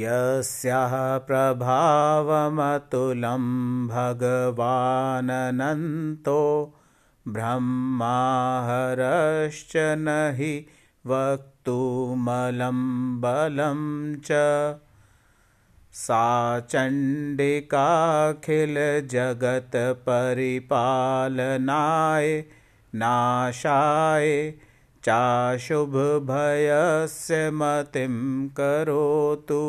यस्याः प्रभावमतुलं भगवाननन्तो ब्रह्माहरश्च न हि वक्तुमलं बलं च सा चण्डिकाखिलजगत्परिपालनाय नाशाय चाशुभभयस्य मतिं करोतु